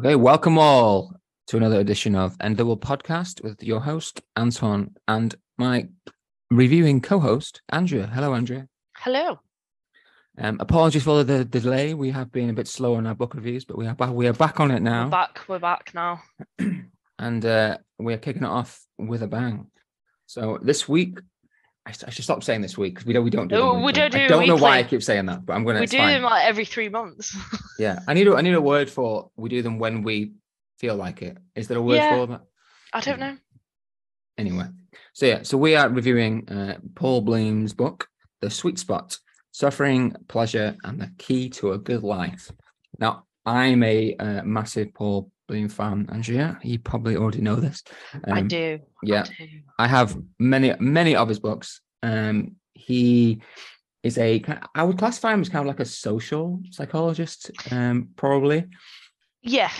Okay, welcome all to another edition of End the World podcast with your host Anton and my reviewing co-host Andrea. Hello, Andrea. Hello. Um, apologies for the, the delay. We have been a bit slow on our book reviews, but we are back. We are back on it now, We're back. We're back now. and uh, we are kicking it off with a bang. So this week, I, I should stop saying this week because we don't we don't do. No, we don't I do don't know why I keep saying that, but I'm gonna. we do fine. them like every three months. Yeah, I need a, I need a word for we do them when we feel like it. Is there a word Yeah. for that? I don't know. Anyway, so yeah, so we are reviewing uh, Paul Bloom's book, The Sweet Spot: Suffering, Pleasure, and the Key to a Good Life. Now, I'm a uh, massive Paul Bloom fan, Andrea. You probably already know this. I Um, do. Yeah, I do. I have many, many of his books. Um, he is a, I would classify him as kind of like a social psychologist, um, probably. Yeah.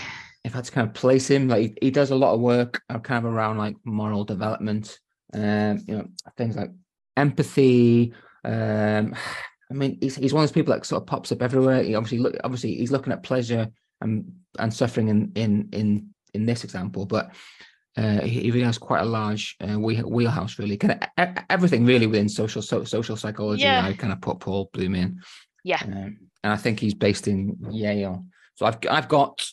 If I had to kind of place him, like he, he does a lot of work uh, kind of around like moral development, um, you know, things like empathy. Um, I mean, he's, he's one of those people that sort of pops up everywhere. He obviously look, obviously he's looking at pleasure and and suffering in in in in this example, but uh, he, really has quite a large uh, wheelhouse. Really, kind of everything really within social so, social psychology. Yeah. I kind of put Paul Bloom in. Yeah. Um, and I think he's based in Yale. So I've I've got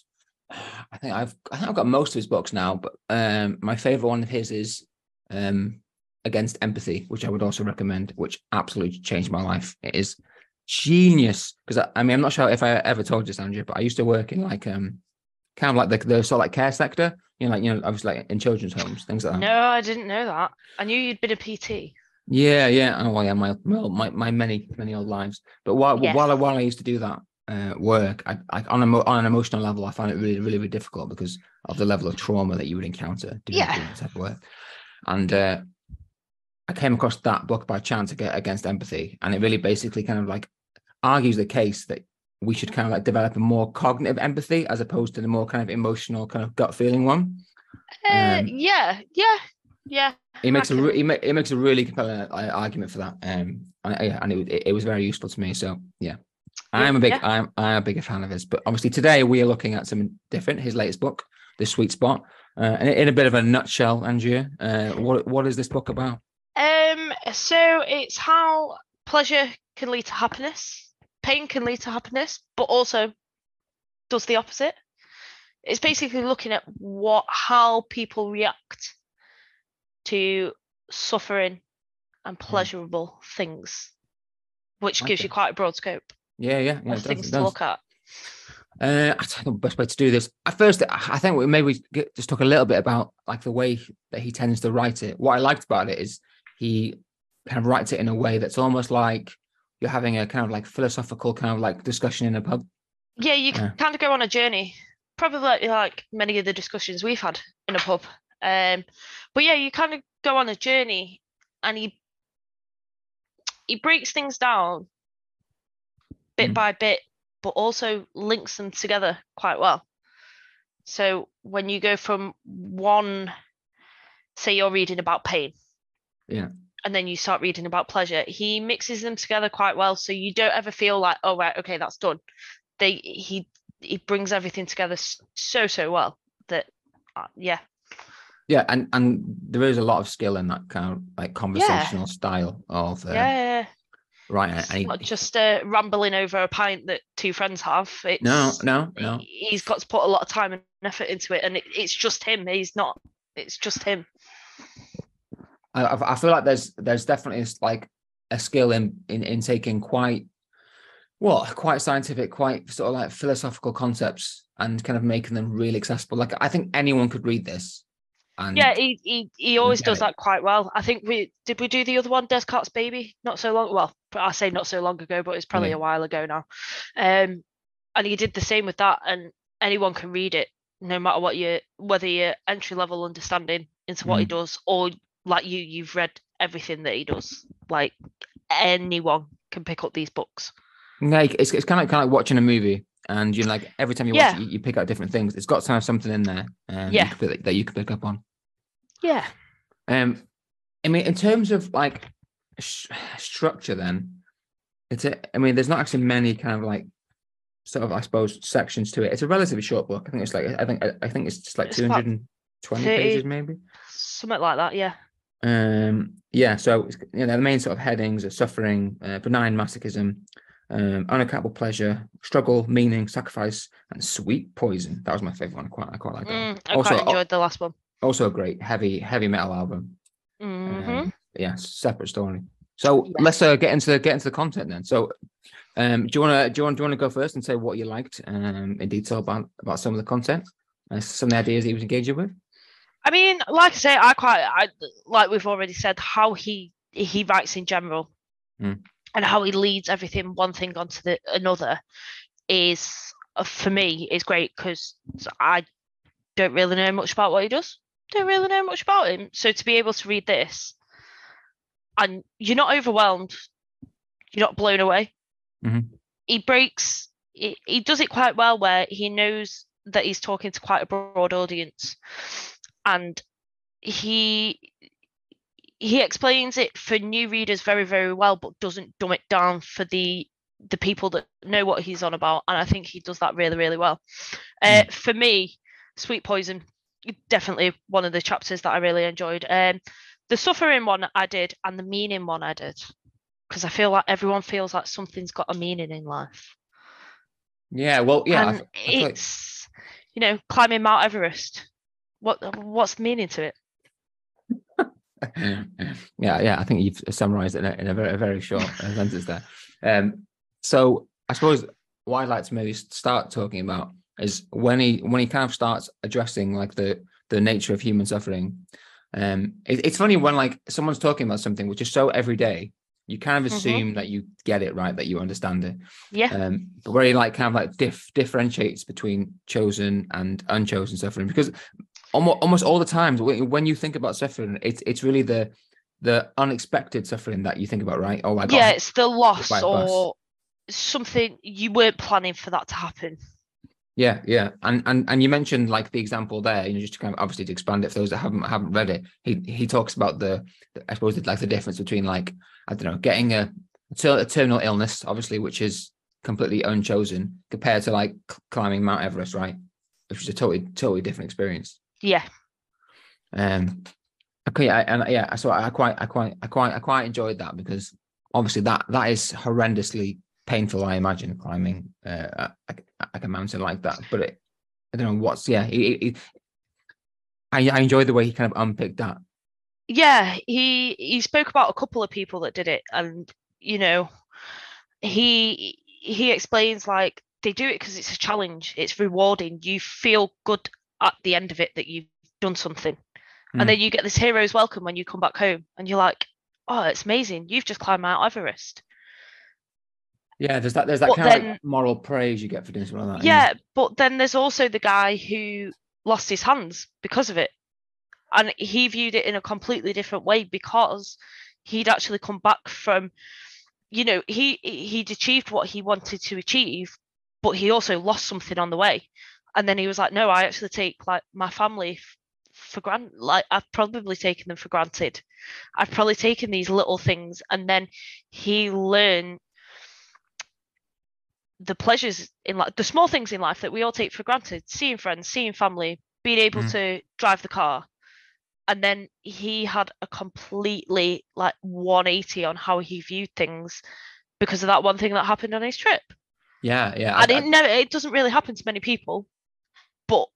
I think I've I think I've got most of his books now, but um my favorite one of his is um Against Empathy, which I would also recommend, which absolutely changed my life. It is genius because I, I mean I'm not sure if I ever told you this, Andrew, but I used to work in like um kind of like the, the sort of like care sector, you know, like you know, obviously like in children's homes, things like that. No, I didn't know that. I knew you'd been a PT. Yeah, yeah. Oh, well, yeah. My well, my, my many many old lives. But while Yes. while I while I used to do that uh, work, I, I on a on an emotional level, I found it really really really difficult because of the level of trauma that you would encounter doing, Yeah. doing that type of work. And uh, I came across that book by chance ag- against empathy, and it really basically kind of like argues the case that we should kind of like develop a more cognitive empathy as opposed to the more kind of emotional kind of gut feeling one. Uh, Um, yeah. Yeah. Yeah. He makes a can- re- he, ma- he makes a really compelling uh, argument for that, um, and, yeah, and it, it was very useful to me. So yeah, I'm a big Yeah. I'm I'm a bigger fan of his. But obviously today we are looking at something different. His latest book, The Sweet Spot, uh, and in a bit of a nutshell, Andrea, uh, what what is this book about? Um. So it's how pleasure can lead to happiness, pain can lead to happiness, but also does the opposite. It's basically looking at what how people react to suffering and pleasurable things, which gives you quite a broad scope Yeah, yeah, yeah. of things to look at. Uh, I think the best way to do this. At first, I I think we maybe get, just talk a little bit about like the way that he tends to write it. What I liked about it is he kind of writes it in a way that's almost like you're having a kind of like philosophical kind of like discussion in a pub. Yeah, you Yeah. kind of go on a journey, probably like, many of the discussions we've had in a pub. Um, but yeah, you kind of go on a journey, and he he breaks things down bit Mm. by bit, but also links them together quite well. So when you go from one, say you're reading about pain, Yeah. And then you start reading about pleasure, he mixes them together quite well, so you don't ever feel like, oh right, okay, that's done. They he he brings everything together so so well that uh, yeah Yeah, and and there is a lot of skill in that kind of like conversational style of uh, yeah right. it's not just uh, rambling over a pint that two friends have it's no, no, no. he- he's got to put a lot of time and effort into it and it, it's just him he's not it's just him I, I feel like there's there's definitely like a skill in in in taking quite well quite scientific quite sort of like philosophical concepts and kind of making them really accessible like i think anyone could read this and yeah he he, he always does it. that quite well i think we did we do the other one descartes baby not so long well i say not so long ago but it's probably Yeah. a while ago now um and he did the same with that and anyone can read it no matter what your whether your entry level understanding into what he Mm. does or like you you've read everything that he does like anyone can pick up these books like it's, it's kind of kind of like watching a movie and you like every time you watch Yeah. it you, pick out different things it's got to have something in there um, Yeah. you could pick- that you can pick up on yeah um i mean in terms of like sh- structure then it's a, i mean there's not actually many kind of like sort of I suppose sections to it. It's a relatively short book. I think it's like I think I think it's just like It's two about hundred and twenty 30 pages maybe. Something like that, yeah. Um, yeah, so you know the main sort of headings are suffering, uh, benign masochism, um, unaccountable pleasure, struggle, meaning, sacrifice, and sweet poison. That was my favorite one. I quite, I quite like that. Mm, I Also, quite enjoyed the last one. Also a great heavy, heavy metal album. hmm Um, yeah, separate story. So Yeah. let's uh, get into the get into the content then. So, um, do you want to do you want do you want to go first and say what you liked um, in detail about about some of the content, uh, some of the ideas he was engaging with? I mean, like I say, I quite I like we've already said how he he writes in general, Mm. and how he leads everything one thing onto the another is uh, for me is great because I don't really know much about what he does. Don't really know much about him. So to be able to read this, and you're not overwhelmed, you're not blown away. Mhm. He breaks. He, he does it quite well where he knows that he's talking to quite a broad audience and he he explains it for new readers very very well but doesn't dumb it down for the the people that know what he's on about and i think he does that really really well. Uh, for me sweet poison definitely one of the chapters that i really enjoyed. Um the suffering one i did and the meaning one i did because i feel like everyone feels like something's got a meaning in life. Yeah, well, yeah, and th- I feel like- it's you know climbing mount everest what what's meaning to it yeah, yeah. I think you've summarised it in a, in a very, a very short sentence there. Um, so I suppose what I'd like to maybe start talking about is when he when he kind of starts addressing like the the nature of human suffering. Um, it, it's funny when like someone's talking about something which is so everyday, you kind of Mhm. assume that you get it right, that you understand it. yeah Um, but where he like kind of like diff, differentiates between chosen and unchosen suffering because almost almost all the times when when you think about suffering, it's it's really the the unexpected suffering that you think about, right? Oh, I got yeah it's the loss by a bus. or something you weren't planning for that to happen Yeah, yeah, and and and you mentioned like the example there, you know, just to kind of obviously to expand it for those that haven't haven't read it. He he talks about the, the- I suppose like the difference between like I don't know getting a, a terminal illness, obviously, which is completely unchosen, compared to like climbing Mount Everest, right? Which is a totally totally different experience. Yeah Um, okay, I, and yeah, so I quite I quite I quite I quite enjoyed that because obviously that that is horrendously painful. I imagine climbing uh, like, like a mountain like that, but it, I don't know what's yeah. He, he, I I enjoyed the way he kind of unpicked that. yeah he he spoke about a couple of people that did it and you know he he explains like they do it because it's a challenge it's rewarding you feel good at the end of it that you've done something. Mm. and then you get this hero's welcome when you come back home and you're like oh it's amazing. You've just climbed mount everest. Yeah, there's that there's that But kind of like moral praise you get for doing something like that. yeah but then there's also the guy who lost his hands because of it. And he viewed it in a completely different way because he'd actually come back from you know he he'd achieved what he wanted to achieve but he also lost something on the way and then he was like no i actually take like my family for granted like i've probably taken them for granted i've probably taken these little things and then he learned the pleasures in life, the small things in life that we all take for granted, seeing friends, seeing family, being able Mhm. to drive the car. And then he had a completely like 180 on how he viewed things because of that one thing that happened on his trip. yeah, yeah. I- And I- it never it doesn't really happen to many people, but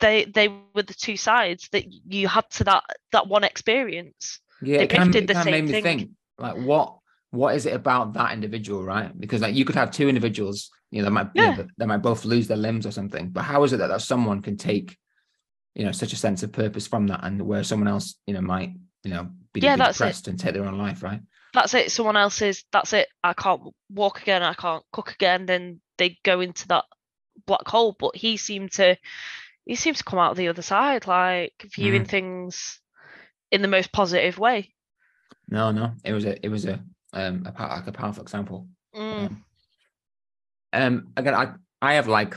they they were the two sides that you had to that that one experience. yeah, they it kind of, both did it the kind of made same me thing. think like what what is it about that individual, right? Because like you could have two individuals, you know, that might you know, that- might both lose their limbs or something. But how is it that, that someone can take, you know, such a sense of purpose from that, and where someone else, you know, might, you know, be, Yeah, be that's it. depressed and take their own life, right? that's it someone else is that's it i can't walk again i can't cook again then they go into that black hole but he seemed to he seems to come out the other side like viewing things in the most positive way No, no, it was a it was a um a, like a powerful example. Mm, Um, again, I I have like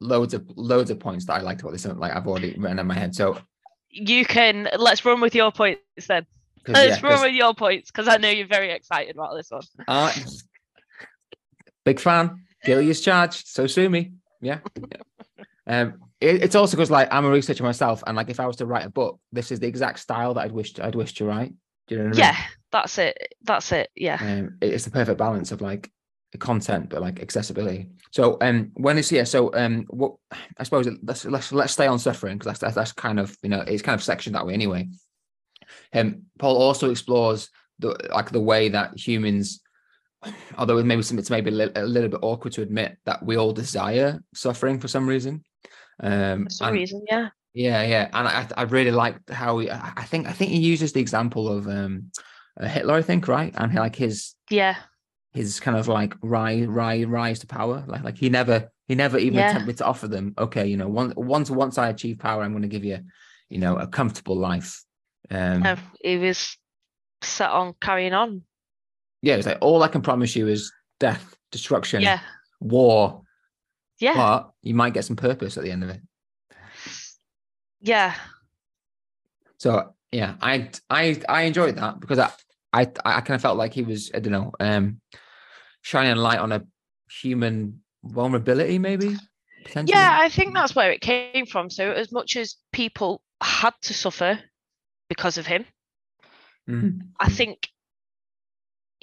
loads of loads of points that I liked about this, like I've already written in my head. So you can let's run with your points then. let's yeah, run with your points because i know you're very excited about this one uh, big fan. Guilty is charged, so sue me. Yeah. yeah. Um, it, it's also because like I'm a researcher myself, and like if I was to write a book, this is the exact style that I'd wish I'd wish to write. Do you know what I mean? Yeah, that's it. That's it. Yeah. Um, it- it's the perfect balance of like content but like accessibility. So um, when is yeah? So um, what I suppose let's let's let's stay on suffering because that's, that's that's kind of you know it's kind of sectioned that way anyway. Um, Paul also explores the like the way that humans, although it maybe it's maybe a little, a little bit awkward to admit that we all desire suffering for some reason. Um, For some and- reason, yeah. yeah, yeah, and I I really liked how he, I think I think he uses the example of um uh, Hitler, I think, right, and like his Yeah. his kind of like rise rise rise to power, like like he never he never even Yeah. attempted to offer them, okay, you know, once once once I achieve power, I'm going to give you, you know, a comfortable life. Um, No, he was set on carrying on. Yeah, it's like all I can promise you is death, destruction, Yeah. war, Yeah. but you might get some purpose at the end of it. Yeah. So yeah, I I I enjoyed that because I I I kind of felt like he was I don't know um shining a light on a human vulnerability maybe. Yeah, I think that's where it came from. So as much as people had to suffer because of him, Mm. I think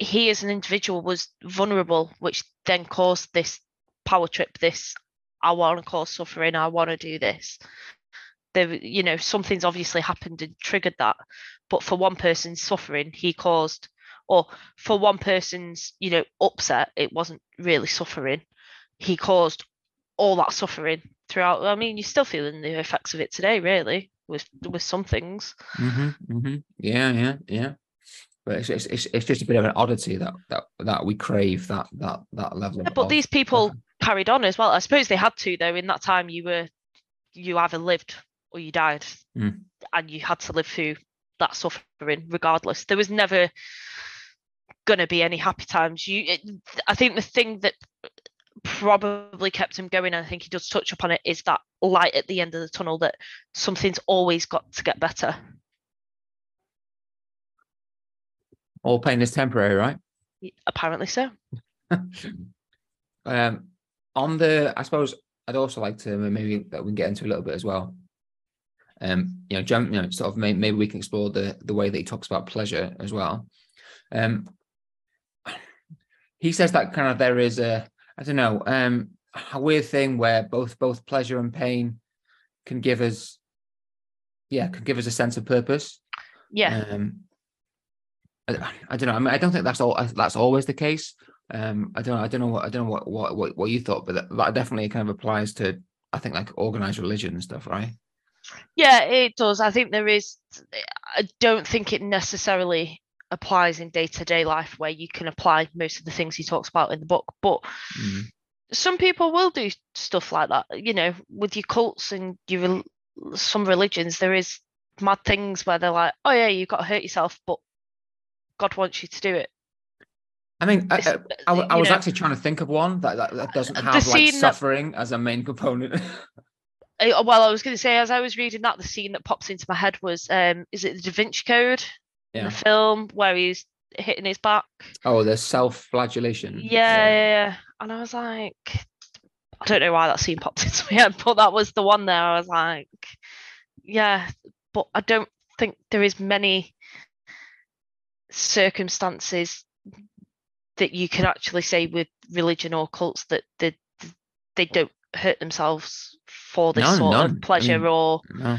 he as an individual was vulnerable, which then caused this power trip, this I want to cause suffering, I want to do this. There, you know, something's obviously happened and triggered that. But for one person's suffering, he caused, or for one person's, you know, upset, it wasn't really suffering. He caused all that suffering throughout. I mean, you're still feeling the effects of it today, really, with with some things. hmm hmm Yeah, yeah, yeah. But it's, it's it's it's just a bit of an oddity that that that we crave that that that level. Yeah, but of these people carried on as well. I suppose they had to though. In that time, you were you either lived or you died, Mm. and you had to live through that suffering regardless. There was never gonna be any happy times. You, it, I think the thing that probably kept him going, and I think he does touch upon it, is that light at the end of the tunnel that something's always got to get better. All pain is temporary, right? Apparently so. um, on the, I suppose I'd also like to maybe that we can get into a little bit as well. Um, you know, jump, you know, sort of may, maybe we can explore the the way that he talks about pleasure as well. Um, he says that kind of there is a, I don't know, um, a weird thing where both both pleasure and pain can give us, yeah, can give us a sense of purpose. Yeah. Um, I, I don't know. I mean, I don't think that's all. That's always the case. Um, I don't. I don't know what. I don't know what what what, what you thought, but that, that definitely kind of applies to. I think like organized religion and stuff, right? Yeah, it does. I think there is. I don't think it necessarily applies in day to day life where you can apply most of the things he talks about in the book. But Mm. some people will do stuff like that. You know, with your cults and your some religions, there is mad things where they're like, "Oh yeah, you've got to hurt yourself, but God wants you to do it." I mean, I, This- I, I, w- I you was know, actually trying to think of one that that, that doesn't The have like scene that- suffering as a main component. Well, I was going to say as I was reading that, the scene that pops into my head was, um, is it the Da Vinci Code in yeah. the film where he's hitting his back? Oh, the self-flagellation. Yeah, yeah, yeah. And I was like, I don't know why that scene popped into my head, but that was the one there. I was like, yeah, but I don't think there is many circumstances that you can actually say with religion or cults that they, they don't hurt themselves for this No, sort none. Of pleasure mean- or No.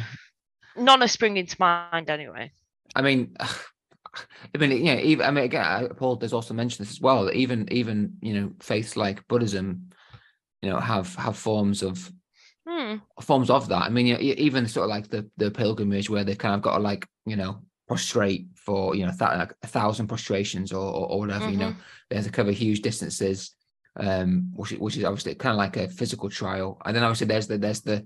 none are springing to mind anyway. I mean, I mean, you know, even I mean, again, Paul does also mention this as well. That even even you know, faiths like Buddhism, you know, have have forms of Hmm. forms of that. I mean, you know, even sort of like the the pilgrimage where they've kind of got to like you know prostrate for you know th- like a thousand prostrations or or, or whatever. You know, they have to cover huge distances, um, which is- which is obviously kind of like a physical trial. And then obviously there's the there's the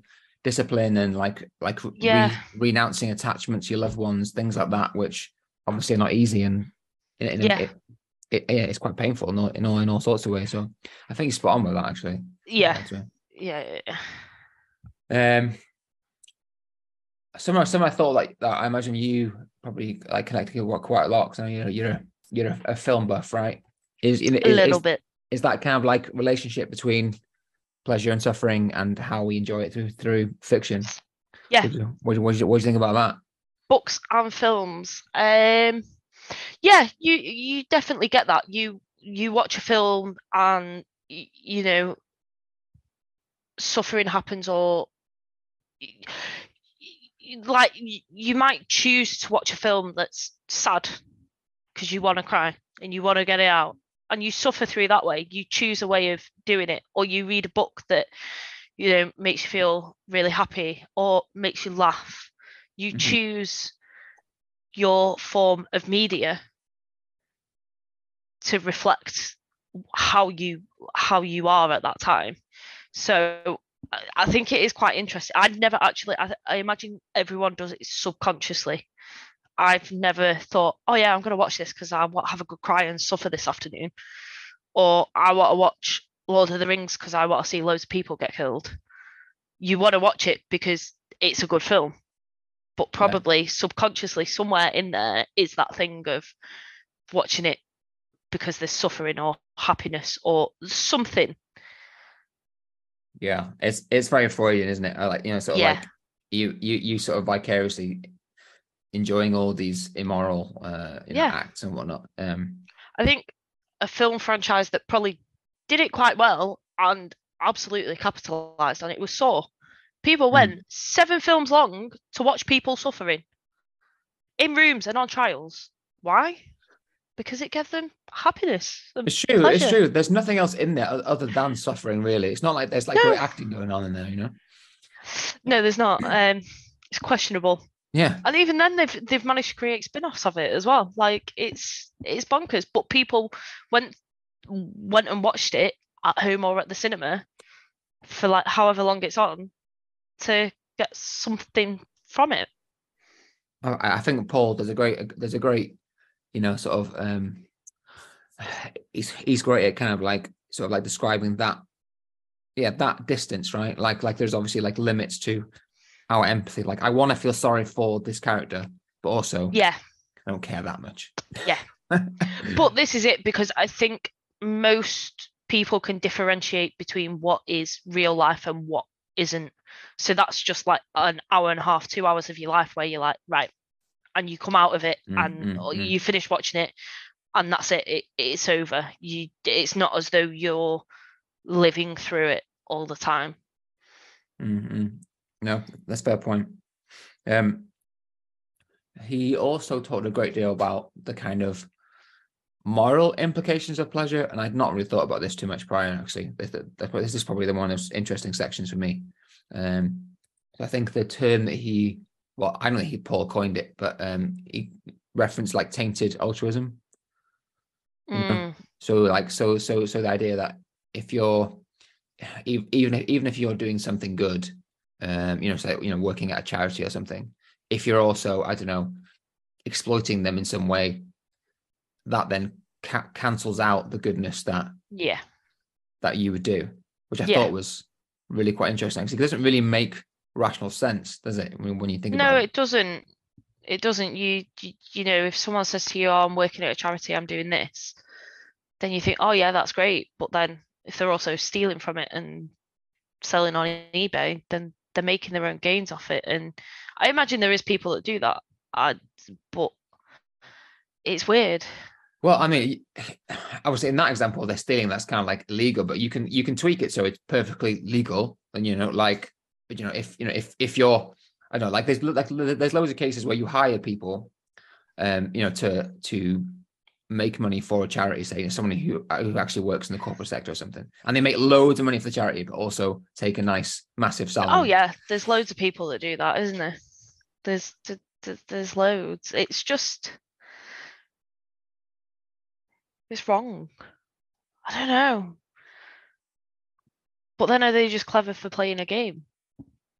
discipline and like like re- renouncing attachments to your loved ones, things like that, which obviously are not easy and in, in Yeah. it, it, yeah, it's quite painful in all, in all in all sorts of ways. So I think he's spot on with that actually. Yeah, yeah, yeah, yeah. Um, some some I thought like that. I imagine you probably like connected with quite a lot because you know you're a, you're a, a film buff, right? Is, you know, a is, little is, bit. is that kind of like relationship between pleasure and suffering and how we enjoy it through through fiction. Yeah. What do you, what, do you- what do you, what do you think about that? books and films. Um, yeah, you you definitely get that. You you watch a film and you know suffering happens, or like you might choose to watch a film that's sad because you want to cry and you want to get it out, and you suffer through that way. You choose a way of doing it, or you read a book that you know makes you feel really happy or makes you laugh you Mhm. choose your form of media to reflect how you how you are at that time so I- think it is quite interesting. I'd never actually i, I imagine everyone does it subconsciously. I've never thought oh yeah i'm going to watch this because i want to have a good cry and suffer this afternoon. Or i want to watch lord of the rings because i want to see loads of people get killed. You want to watch it because it's a good film. But probably subconsciously somewhere in there is that thing of watching it because there's suffering or happiness or something Yeah, it's it's very Freudian, isn't it? Like you know, sort of Yeah. like you you you sort of vicariously enjoying all these immoral uh you know, Yeah. acts and whatnot. Um i think a film franchise that probably did it quite well and absolutely capitalized on it was saw people Mm. went seven films long to watch people suffering in rooms and on trials why because it gave them happiness it's true, it's true. There's nothing else in there other than suffering, really. It's not like there's like No. great acting going on in there, you know? no there's not um it's questionable Yeah. and even then they've they've managed to create spin-offs of it as well like it's it's bonkers but people went went and watched it at home or at the cinema for like however long it's on to get something from it I, I think Paul there's a great there's a great, you know, sort of um he's he's great at kind of like sort of like describing that yeah, that distance, right? Like like there's obviously like limits to our empathy. Like I want to feel sorry for this character, but also yeah I don't care that much. Yeah. but this is it because i think most people can differentiate between what is real life and what isn't so that's just like an hour and a half two hours of your life where you're like right and you come out of it Mm, and mm, mm. you finish watching it and that's it. it it's over you it's not as though you're living through it all the time Mm-mm. No, that's fair point. Um, he also talked a great deal about the kind of moral implications of pleasure, and I'd not really thought about this too much prior. Actually, this, is probably the one of interesting sections for me. Um, I think the term that he, well, I don't think he Paul coined it, but um, he referenced like tainted altruism. Yeah. Mm, So like so so so the idea that if you're even if, even if you're doing something good, um, you know, say you know working at a charity or something, if you're also I don't know exploiting them in some way, that then ca- cancels out the goodness that yeah that you would do, which I Yeah. thought was really quite interesting. 'cause It doesn't really make rational sense, does it? When, when you think about it. no it doesn't it doesn't you, you you know if someone says to you oh, i'm working at a charity i'm doing this then you think oh yeah that's great but then if they're also stealing from it and selling on ebay then they're making their own gains off it and i imagine there is people that do that I, but it's weird Well, I mean, obviously in that example, they're stealing. That's kind of like illegal, but you can you can tweak it so it's perfectly legal. And you know, like you know, if you know if if you're, I don't know, like there's like there's loads of cases where you hire people, um, you know, to to make money for a charity, say someone who who actually works in the corporate sector or something, and they make loads of money for the charity, but also take a nice massive salary. oh yeah there's loads of people that do that isn't there? There's th- th- there's loads. It's just it's wrong. I don't know. But then are they just clever for playing a game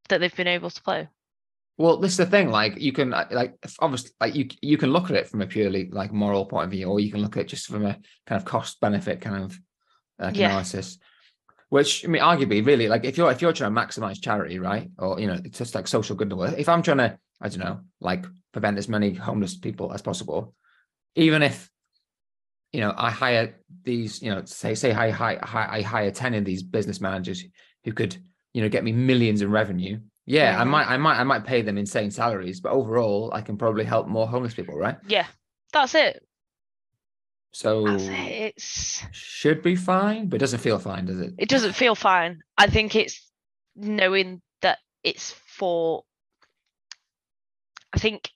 that they've been able to play Well, this is the thing. Like you can uh, like obviously like you you can look at it from a purely like moral point of view, or you can look at it just from a kind of cost benefit kind of like Yeah. analysis. Which I mean, arguably, really, like if you're if you're trying to maximize charity, right, or you know, it's just like social good. If I'm trying to, I don't know, like prevent as many homeless people as possible, even if you know, I hire these, you know, say say I hire I hire ten of these business managers who could, you know, get me millions in revenue. Yeah, I Mhm. might I might I might pay them insane salaries, but overall, I can probably help more homeless people, right? Yeah, that's it. So That's it. It's should be fine, but it doesn't feel fine, does it? it doesn't feel fine. I think it's knowing that it's for. I think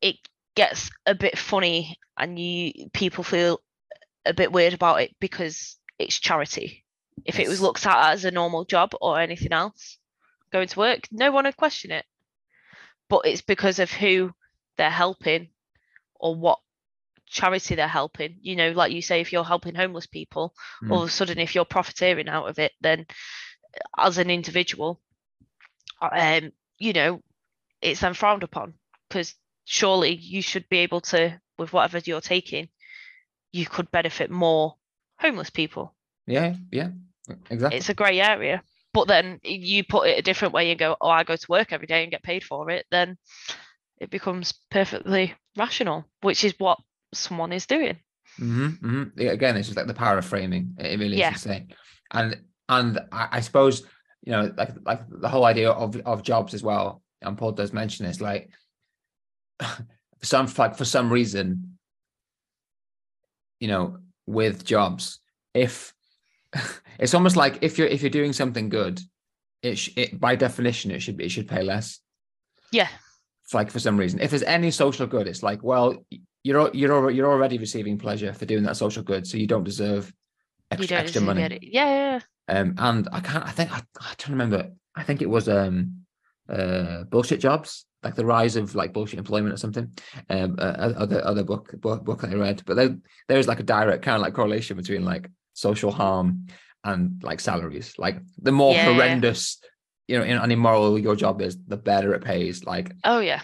it gets a bit funny, and you people feel a bit weird about it because it's charity. If it was looked at as a normal job or anything else, going to work, no one would question it. But it's because of who they're helping or what charity they're helping. You know, like you say, if you're helping homeless people, Mm. all of a sudden, if you're profiteering out of it, then as an individual, um, you know, it's then frowned upon because surely you should be able to, with whatever you're taking, you could benefit more homeless people. Yeah, yeah, exactly. It's a grey area. But then you put it a different way and go, oh, I go to work every day and get paid for it, then it becomes perfectly rational, which is what someone is doing. hmm hmm Again, it's just like the power of framing. It really Yeah. is insane. And and I, I suppose you know, like like the whole idea of of jobs as well. And Paul does mention this, like for some like for some reason, you know, with jobs, if it's almost like if you're if you're doing something good, it, sh- it by definition it should be, it should pay less. Yeah. It's like for some reason, if there's any social good, it's like, well, you're you're you're already receiving pleasure for doing that social good, so you don't deserve extra, don't extra money. it. Yeah, yeah. Um, and I can't. I think I, I don't remember. I think it was um, uh, bullshit jobs, like the rise of like bullshit employment or something. Um, uh, other other book book book that I read, but there there's like a direct kind of like correlation between like social harm and like salaries. Like the more Yeah. horrendous, you know, and immoral your job is, the better it pays. Like Oh yeah.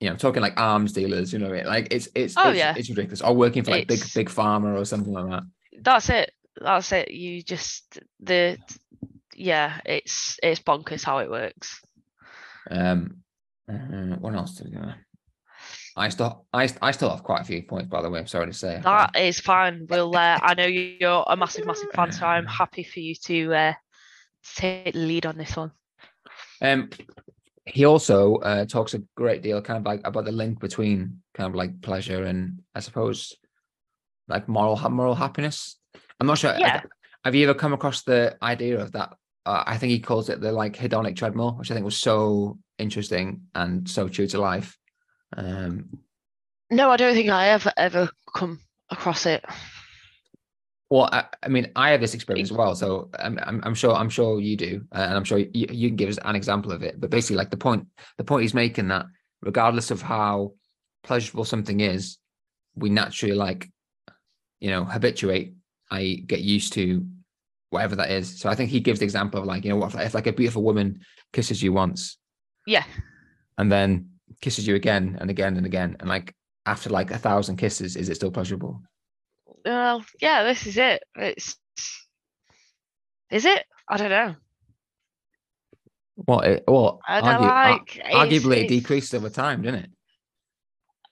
you know, talking like arms dealers, you know, it- like it's it's Oh, it's, yeah. it's ridiculous. Or working for like big It's- big pharma or something like that. That's it. That's it. You just the yeah, it's it's bonkers how it works. Um, uh, what else did we go? I still, I, I still have quite a few points, by the way. I'm sorry to say. That is fine. We'll uh, I know you're a massive, massive fan, so I'm happy for you to uh take the lead on this one. Um, he also uh, talks a great deal, kind of like about the link between kind of like pleasure and, I suppose, like moral moral happiness. I'm not sure. have- Yeah. Have you ever come across the idea of that? Uh, I think he calls it the like hedonic treadmill, which I think was so interesting and so true to life. Um, No, I don't think I ever ever come across it. Well, I, I mean, I have this experience as well, so I'm, I'm, I'm sure, I'm sure you do, uh, and I'm sure you, you can give us an example of it. But basically, like the point, the point he's making that regardless of how pleasurable something is, we naturally like, you know, habituate. I get used to whatever that is. So I think he gives the example of like, you know, what if, if like a beautiful woman kisses you once, Yeah. and then kisses you again and again and again, and like after like a thousand kisses, is it still pleasurable? Well, yeah, this is it. It's is it? I don't know. Well, it, well, I don't argue- ar- like it's- arguably it decreased over time, didn't it?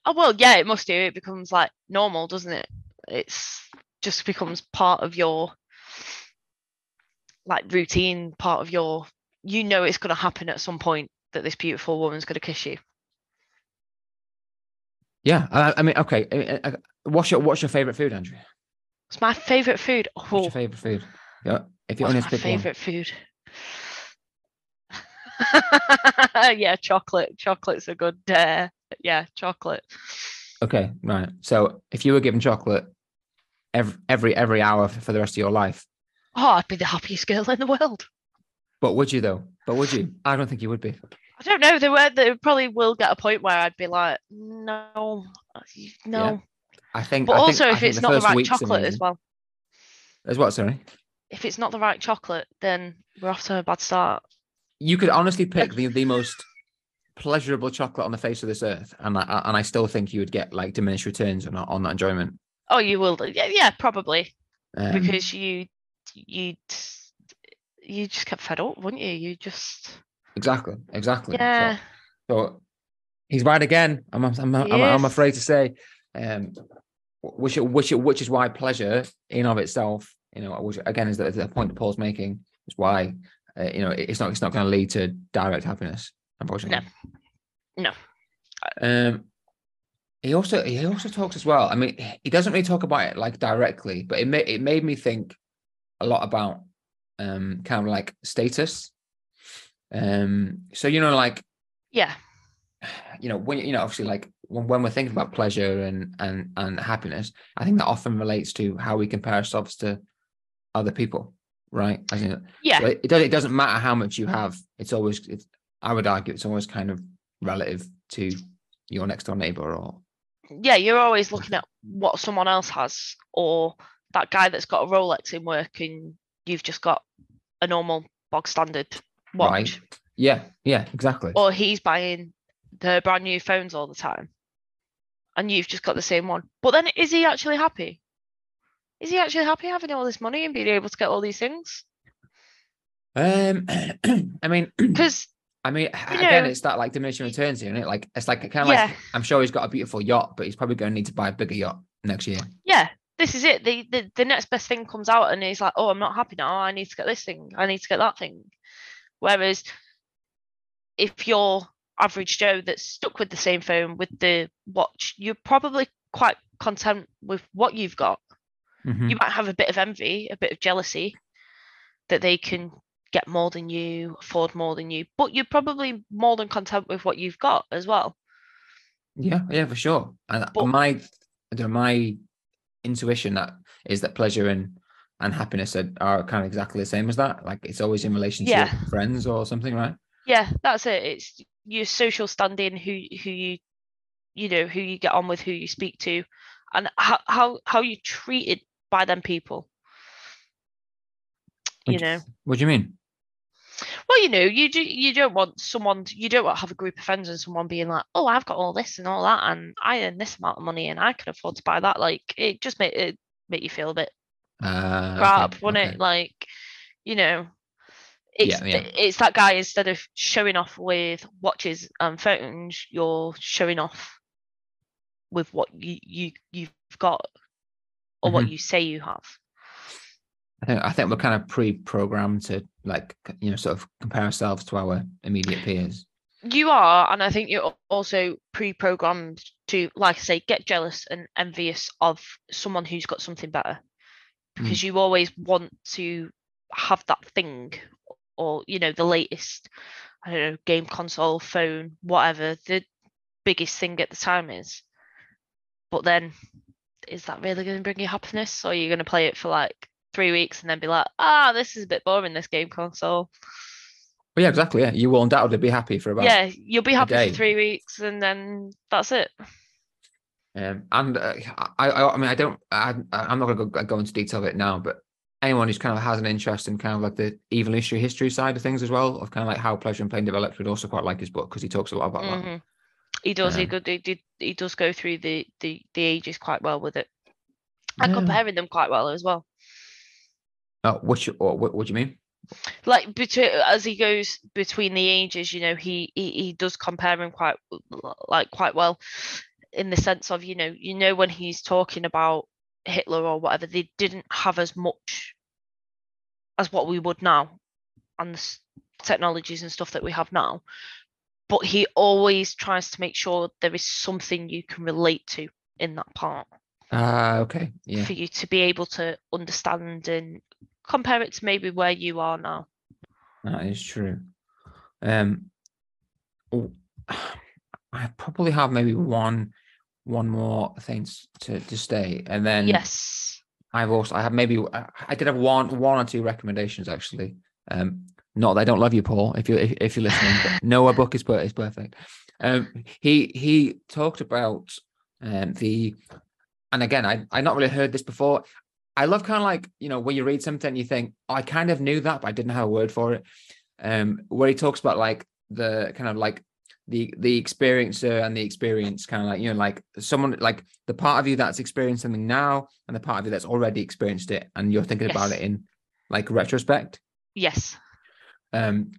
Oh well, yeah, it must do. It becomes like normal, doesn't it? It's just becomes part of your like routine, part of your. You know, it's going to happen at some point that this beautiful woman's going to kiss you. Yeah, I, I mean, okay. I- I- What's your what's your favorite food, Andrew? It's my favorite food. What's Oh, your favorite food? Yeah, if you what's only my pick one. favorite food? yeah, chocolate. Chocolate's a good. Uh, yeah, chocolate. Okay, right. So if you were given chocolate every every every hour for the rest of your life, Oh, I'd be the happiest girl in the world. but would you though? But would you? I don't think you would be. I don't know. There were there probably will get a point where I'd be like, no, no. I think. But I also, I if think it's the not the right chocolate as well, As what? Sorry. if it's not the right chocolate, then we're off to a bad start. You could honestly pick the the most pleasurable chocolate on the face of this earth, and I, and I still think you would get like diminished returns on that- on that enjoyment. Oh, you will. Yeah, yeah, probably Um, because you you you just get fed up, wouldn't you? You just exactly, exactly. Yeah. So he's right again. I'm I'm I'm, I'm, afraid to say. Um, which which which is why pleasure in of itself, you know, which again is the, the point that Paul's making is why uh, you know it's not it's not going to lead to direct happiness, unfortunately. No. Um, he also he also talks as well. I mean, he doesn't really talk about it like directly, but it made it made me think a lot about um kind of like status. Um, so you know, like Yeah. you know when you know obviously like when, when we're thinking about pleasure and and and happiness i think that often relates to how we compare ourselves to other people right As in, Yeah. so it, it, does, it doesn't matter how much you have it's always it's, i would argue it's always kind of relative to your next door neighbor or yeah, you're always looking at what someone else has, or that guy that's got a Rolex in work and you've just got a normal bog standard watch, Right. yeah yeah exactly or he's buying the brand new phones all the time, and you've just got the same one. But then, is he actually happy? Is he actually happy having all this money and being able to get all these things? um i mean Because I mean, You again, know- it's that like diminishing returns, isn't it? Like it's like kind of like I'm sure he's got a beautiful yacht, but he's probably going to need to buy a bigger yacht next year. yeah, this is it. The, the the next best thing comes out, and he's like, "Oh, I'm not happy now. I need to get this thing. I need to get that thing." Whereas, if you're average Joe that's stuck with the same phone with the watch, you're probably quite content with what you've got. Mhm. You might have a bit of envy, a bit of jealousy that they can get more than you, afford more than you, but you're probably more than content with what you've got as well. Yeah, yeah, for sure. And But- my, my intuition that is that pleasure and and happiness are, are kind of exactly the same as that. Like it's always in relation to friends or something, right? Yeah, that's it. It's your social standing, who who you you know, who you get on with, who you speak to, and how how how you treated by them people. You Which- know. What do you mean? Well, you know, you do you don't want someone to- you don't want to have a group of friends and someone being like, oh, I've got all this and all that, and I earn this amount of money and I can afford to buy that. Like it just make it make you feel a bit Uh, crap, okay, wouldn't okay. it? Like, you know, it's Yeah, yeah. it's that guy instead of showing off with watches and phones, you're showing off with what you you you've got or what Mm-hmm. you say you have. I think I think we're kind of pre-programmed to like you know sort of compare ourselves to our immediate peers. You are, and I think you're also pre-programmed to, like I say, get jealous and envious of someone who's got something better, Mm. because you always want to have that thing, or you know, the latest, I don't know, game console, phone, whatever the biggest thing at the time is. But then, is that really going to bring you happiness, or are you going to play it for like three weeks and then be like, ah, this is a bit boring, this game console. Well, yeah, exactly. Yeah, you will undoubtedly be happy for about yeah, you'll be happy for three weeks and then that's it. Um, and uh, I, I, I mean, I don't, I, I'm not going to go, go into detail of it now, but anyone who's kind of has an interest in kind of like the evolutionary history side of things as well, of kind of like how pleasure and pain developed, would also quite like his book because he talks a lot about that. Mhm. He does. He Um. He, did- he does go through the the the ages quite well with it, and Yeah. comparing them quite well as well. Oh, which, or what, what do you mean? Like between as he goes between the ages, you know, he he, he does compare them quite like quite well, in the sense of you know you know when he's talking about Hitler or whatever, they didn't have as much as what we would now, and the technologies and stuff that we have now. But he always tries to make sure there is something you can relate to in that part Ah, okay, yeah, for you to be able to understand and compare it to maybe where you are now. that is true. Um, oh, I probably have maybe one, one more thing to to stay, and then yes. I've also I have maybe I I did have one one or two recommendations actually. Um, not that I don't love you, Paul. If you if, if you're listening, but no, a book is per- is perfect. Um, he he talked about um the, and again I I not really heard this before. I love kind of like you know when you read something you think oh, I kind of knew that but I didn't have a word for it. Um, where he talks about like the kind of like the the experiencer and the experience kind of like you know like someone like the part of you that's experienced something now and the part of you that's already experienced it and you're thinking about it in like retrospect Yes. um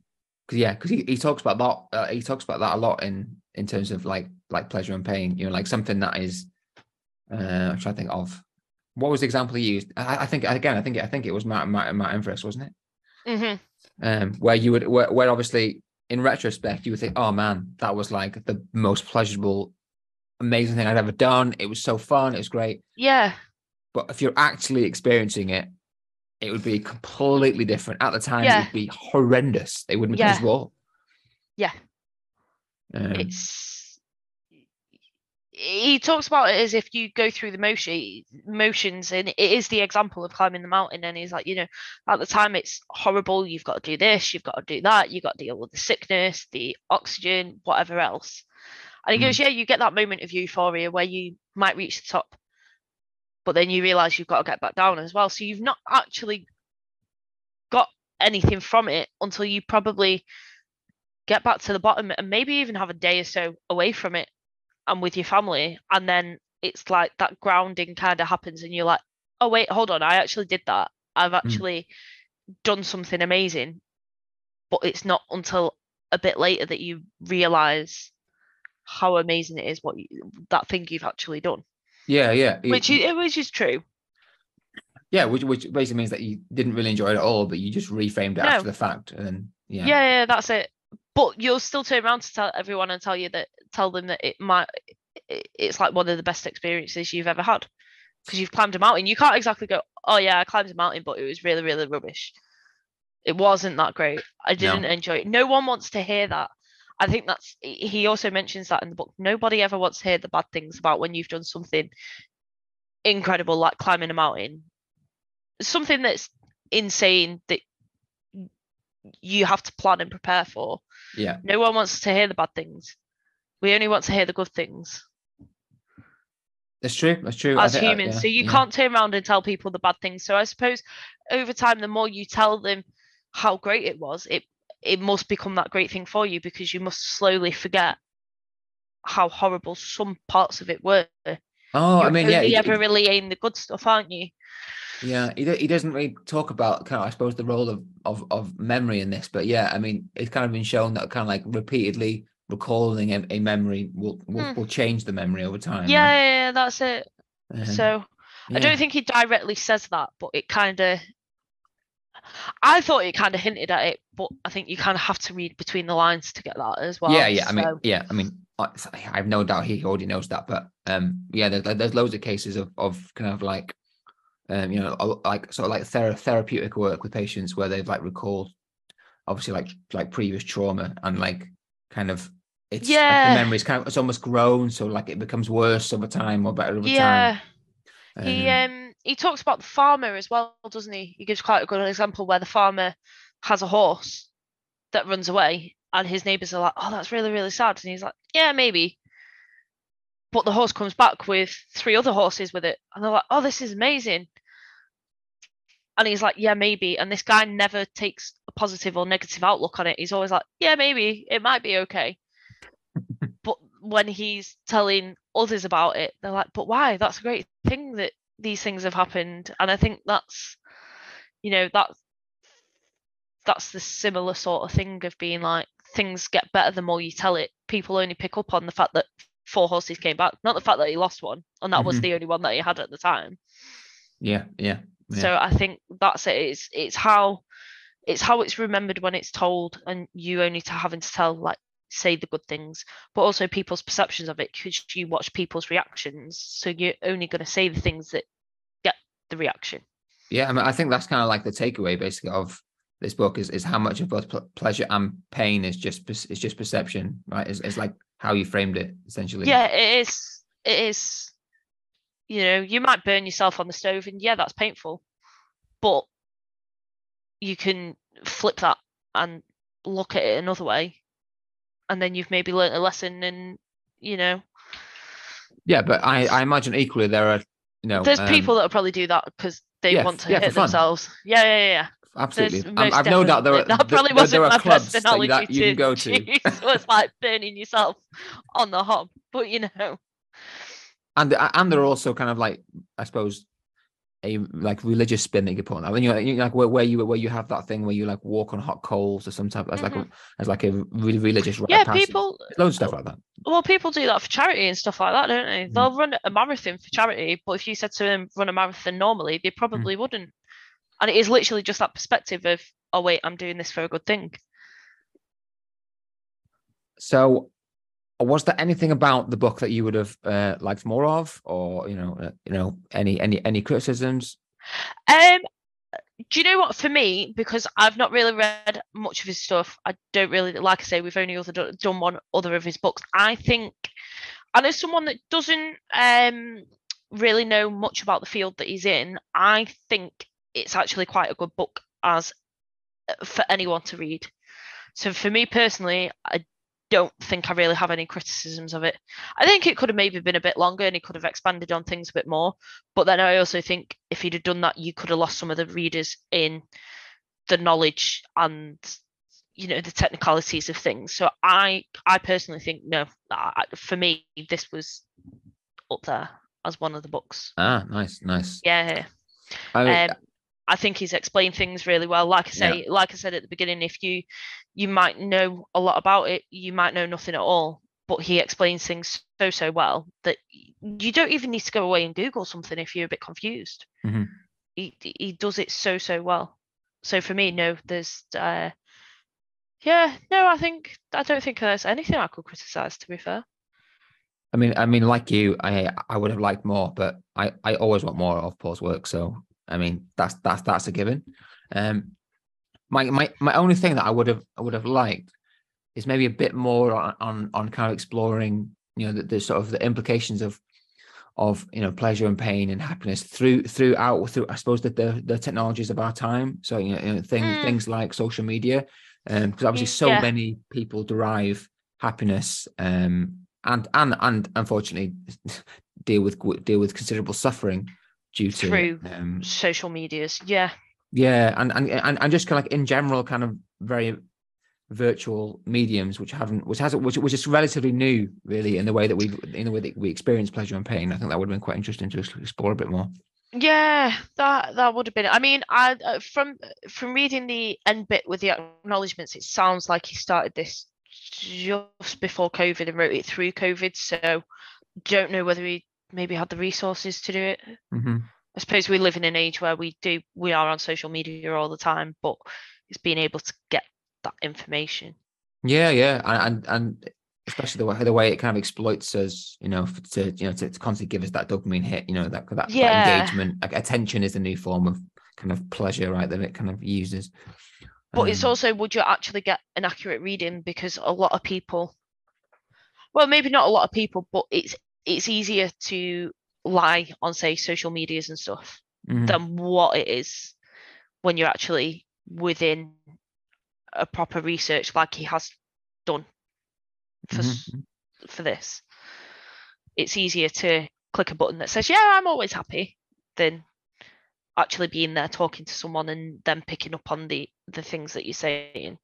because yeah because he, he talks about that uh, he talks about that a lot in in terms of like like pleasure and pain you know like something that is Uh, I'm trying to think of what was the example he used. I, I think again, I think I think it was Matt Matt, Matt Everest, wasn't it? hmm Um, where you would where, where obviously in retrospect you would think, oh man, that was like the most pleasurable, amazing thing I'd ever done. It was so fun. It was great. Yeah. But if you're actually experiencing it, it would be completely different. At the time, it would be horrendous. It wouldn't be Yeah. pleasurable. Yeah. Um, it's he talks about it as if you go through the motion motions and it is the example of climbing the mountain and he's like you know at the time it's horrible you've got to do this you've got to do that you've got to deal with the sickness the oxygen whatever else. And he goes mm. yeah you get that moment of euphoria where you might reach the top but then you realize you've got to get back down as well. So you've not actually got anything from it until you probably get back to the bottom and maybe even have a day or so away from it and with your family. And then it's like that grounding kind of happens and you're like oh wait hold on i actually did that. I've mm. actually done something amazing. But it's not until a bit later that you realize how amazing it is what you, that thing you've actually done. Yeah, yeah. which is, which is true. Yeah, which which basically means that you didn't really enjoy it at all, but you just reframed it after the fact, and then yeah, yeah. yeah that's it. But you'll still turn around to tell everyone and tell you that tell them that it might it's like one of the best experiences you've ever had because you've climbed a mountain. You can't exactly go oh yeah i climbed a mountain but it was really really rubbish. It wasn't that great. I didn't enjoy it. No one wants to hear that. I think that's he he also mentions that in the book nobody ever wants to hear the bad things about when you've done something incredible like climbing a mountain. Something that's insane that you have to plan and prepare for. Yeah, no one wants to hear the bad things. We only want to hear the good things that's true. That's true. As think, uh, humans. yeah, so you yeah. can't turn around and tell people the bad things. So I suppose over time, the more you tell them how great it was, it it must become that great thing for you because you must slowly forget how horrible some parts of it were. Oh, I You're mean, yeah, he- ever he- relaying the good stuff, aren't you? yeah. He, he doesn't really talk about kind of, I suppose, the role of, of of memory in this, but yeah, I mean, it's kind of been shown that kind of like repeatedly recalling a, a memory will will, Hmm. will change the memory over time. Yeah, right? yeah, yeah, that's it. Um, So I don't think he directly says that, but it kind of. I thought it kind of hinted at it, but I think you kind of have to read between the lines to get that as well. yeah, yeah. I mean, yeah. I mean, I I have no doubt he already knows that, but um, yeah, there's there's loads of cases of of kind of like, um, you know, like sort of like thera- therapeutic work with patients where they've like recalled, obviously like like previous trauma and like kind of it's like Yeah. the memory's kind of it's almost grown, so like it becomes worse over time or better over yeah, time. he um he talks about the farmer as well, doesn't he? He gives quite a good example where the farmer has a horse that runs away, and his neighbors are like, "Oh, that's really really sad," and he's like, "Yeah, maybe." But the horse comes back with three other horses with it, and they're like, "Oh, this is amazing." And he's like, "Yeah, maybe." And this guy never takes a positive or negative outlook on it. He's always like, "Yeah, maybe it might be okay." but when he's telling others about it, they're like, "But why? That's a great thing that these things have happened." And I think that's, you know, that's that's the similar sort of thing of being like things get better the more you tell it. People only pick up on the fact that four horses came back, not the fact that he lost one, and that was Mhm. the only one that he had at the time. yeah, yeah, yeah. So I think that's it. It's it's how it's how it's remembered when it's told, and you only to having to tell like say the good things, but also people's perceptions of it because you watch people's reactions. So you're only going to say the things that get the reaction. Yeah, I mean, I think that's kind of like the takeaway, basically, of this book is is how much of both ple- pleasure and pain is just is just perception, right? It's, it's like how you framed it, essentially. Yeah, it is. It is. You know, you might burn yourself on the stove, and yeah, that's painful, but you can flip that and look at it another way, and then you've maybe learnt a lesson. And you know, yeah. But I I imagine equally there are you know there's um, people that'll probably do that because they yeah, want to yeah, hit themselves. Yeah, yeah, yeah. Yeah. Absolutely. Um, I've no doubt there are that there- probably there, wasn't there are my clubs that you, personality that you can go to, choose. was like burning yourself on the hob, but you know, and and there are also kind of like I suppose a like religious spin that you put on that. When you you- like where, where you where you have that thing where you like walk on hot coals or some type as like a as like a really religious rite yeah, passage. people. Loads of stuff like that. Well, people do that for charity and stuff like that, don't they? Mm. They'll run a marathon for charity, but if you said to them run a marathon normally, they probably wouldn't. And it is literally just that perspective of, oh wait, I'm doing this for a good thing. So, was there anything about the book that you would have uh, liked more of, or you know, uh, you know, any any any criticisms? Um, do you know what? For me, because I've not really read much of his stuff, I don't really like. I say we've only other do- done one other of his books. I think, I as someone that doesn't um really know much about the field that he's in, I think it's actually quite a good book as uh, for anyone to read. So for me personally, I don't think I really have any criticisms of it. I think it could have maybe been a bit longer and he could have expanded on things a bit more. But then I also think if he'd have done that, you could have lost some of the readers in the knowledge and you know the technicalities of things. So I I personally think no. For me, this was up there as one of the books. Ah, nice, nice. Yeah. I Um, I think he's explained things really well. Like I Yeah. say, like I said at the beginning, if you you might know a lot about it, you might know nothing at all. But he explains things so so well that you don't even need to go away and Google something if you're a bit confused. Mhm. He he does it so so well. So for me, no, there's uh yeah, no, I think I don't think there's anything I could criticize to be fair. I mean, I mean, like you, I I would have liked more, but I I always want more of Paul's work. So I mean, that's that's that's a given. Um, my my my only thing that I would have I would have liked is maybe a bit more on on, on kind of exploring, you know, the, the sort of the implications of of you know pleasure and pain and happiness through throughout through I suppose that the the technologies of our time. So you know, you know things Mm. things like social media, um, because obviously so Yeah. many people derive happiness um and and and unfortunately deal with deal with considerable suffering due to Through um Social medias, yeah. yeah and and and, and just kind of like in general kind of very virtual mediums which haven't which hasn't which, which is relatively new really in the way that we in the way that we experience pleasure and pain i think that would have been quite interesting to explore a bit more Yeah, that that would have been. I mean, I uh, from from reading the end bit with the acknowledgements, it sounds like he started this just before COVID and wrote it through COVID. So don't know whether he maybe had the resources to do it. hmm I suppose we live in an age where we do we are on social media all the time, but it's being able to get that information. yeah yeah and and, and especially the way the way it kind of exploits us you know to you know to, to constantly give us that dopamine hit you know that that, that engagement. Like attention is the new form of kind of pleasure right that it kind of uses. But it's Um, also would you actually get an accurate reading? Because a lot of people well maybe not a lot of people, but it's it's easier to lie on say social medias and stuff mhm. than what it is when you're actually within a proper research like he has done for Mhm, for this. It's easier to click a button that says, Yeah, I'm always happy than actually being there talking to someone and then picking up on the the things that you're saying.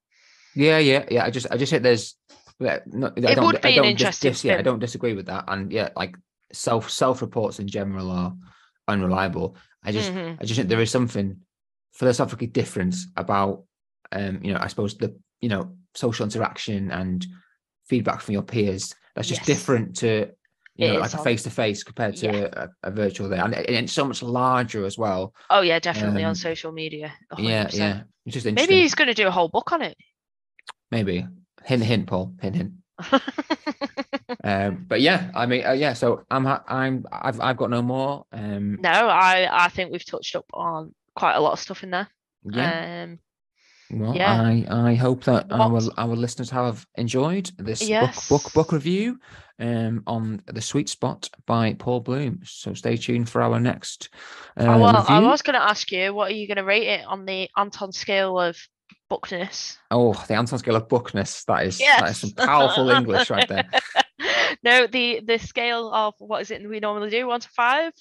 Yeah, yeah, yeah. I just, I just think there's. Yeah, no, I It don't, would be an interesting dis- yeah, I don't disagree with that, and yeah, like self self reports in general are unreliable. I just, Mhm. I just think there is something philosophically different about, um, you know, I suppose the, you know, social interaction and feedback from your peers. That's just Yes. different to, you It know, like a face to face compared to Yeah. a, a virtual there, and, and it's so much larger as well. Oh yeah, definitely Um, on social media. Yeah, 100%. yeah. It's just. Maybe he's going to do a whole book on it. Maybe hint, hint, Paul, hint, hint. Um, but yeah, I mean, uh, yeah. So I'm, I'm, I've, I've got no more. Um, no, I I think we've touched up on quite a lot of stuff in there. yeah. Um, well, yeah. I, I hope that our, What- our listeners have enjoyed this Yes. book, book, book review, um, on the Sweet Spot by Paul Bloom. So stay tuned for our next. Uh, well, I was going to ask you, what are you going to rate it on the Anton scale of bookness? Oh, the Anton scale of bookness. That is, that is some powerful English right there. no, the the scale of what is it we normally do? One to five?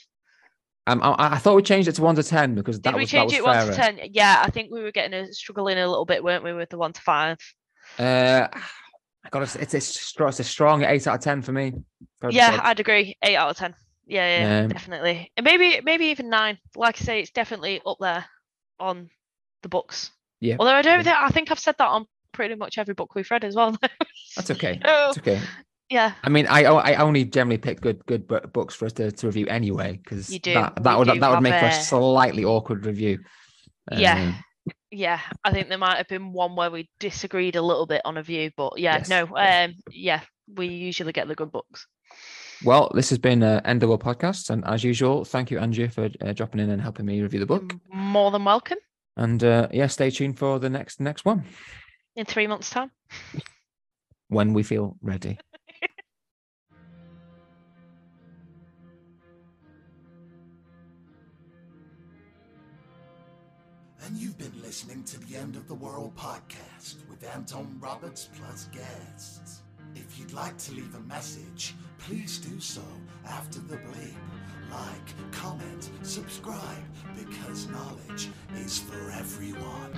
Um, I, I thought we changed it to one to ten because Did we was that change was it one to ten? Yeah, I think we were getting a struggling a little bit, weren't we, with the one to five? Uh, I got it's it's a strong, it's a strong eight out of ten for me. Yeah. I'd agree. Eight out of ten. Yeah, yeah, Um, definitely. And maybe maybe even nine. Like I say, it's definitely up there on the books. Yeah, Although I don't yeah. think I think I've said that on pretty much every book we've read as well. That's okay. So, It's okay. yeah, I mean, I I only generally pick good good books for us to, to review anyway because You do, that that would that would make for a a- slightly awkward review. Yeah. Um, yeah. I think there might have been one where we disagreed a little bit on a view, but yeah, Yes, no, um, yeah, we usually get the good books. well, this has been uh, End of World Podcast, and as usual, thank you, Andrew, for uh, dropping in and helping me review the book. More than welcome And uh, yeah, stay tuned for the next next one in three months' time. when we feel ready. And you've been listening to the End of the World podcast with Anton Roberts plus guests. If you'd like to leave a message, please do so after the bleep. Like, comment, subscribe, because knowledge is for everyone.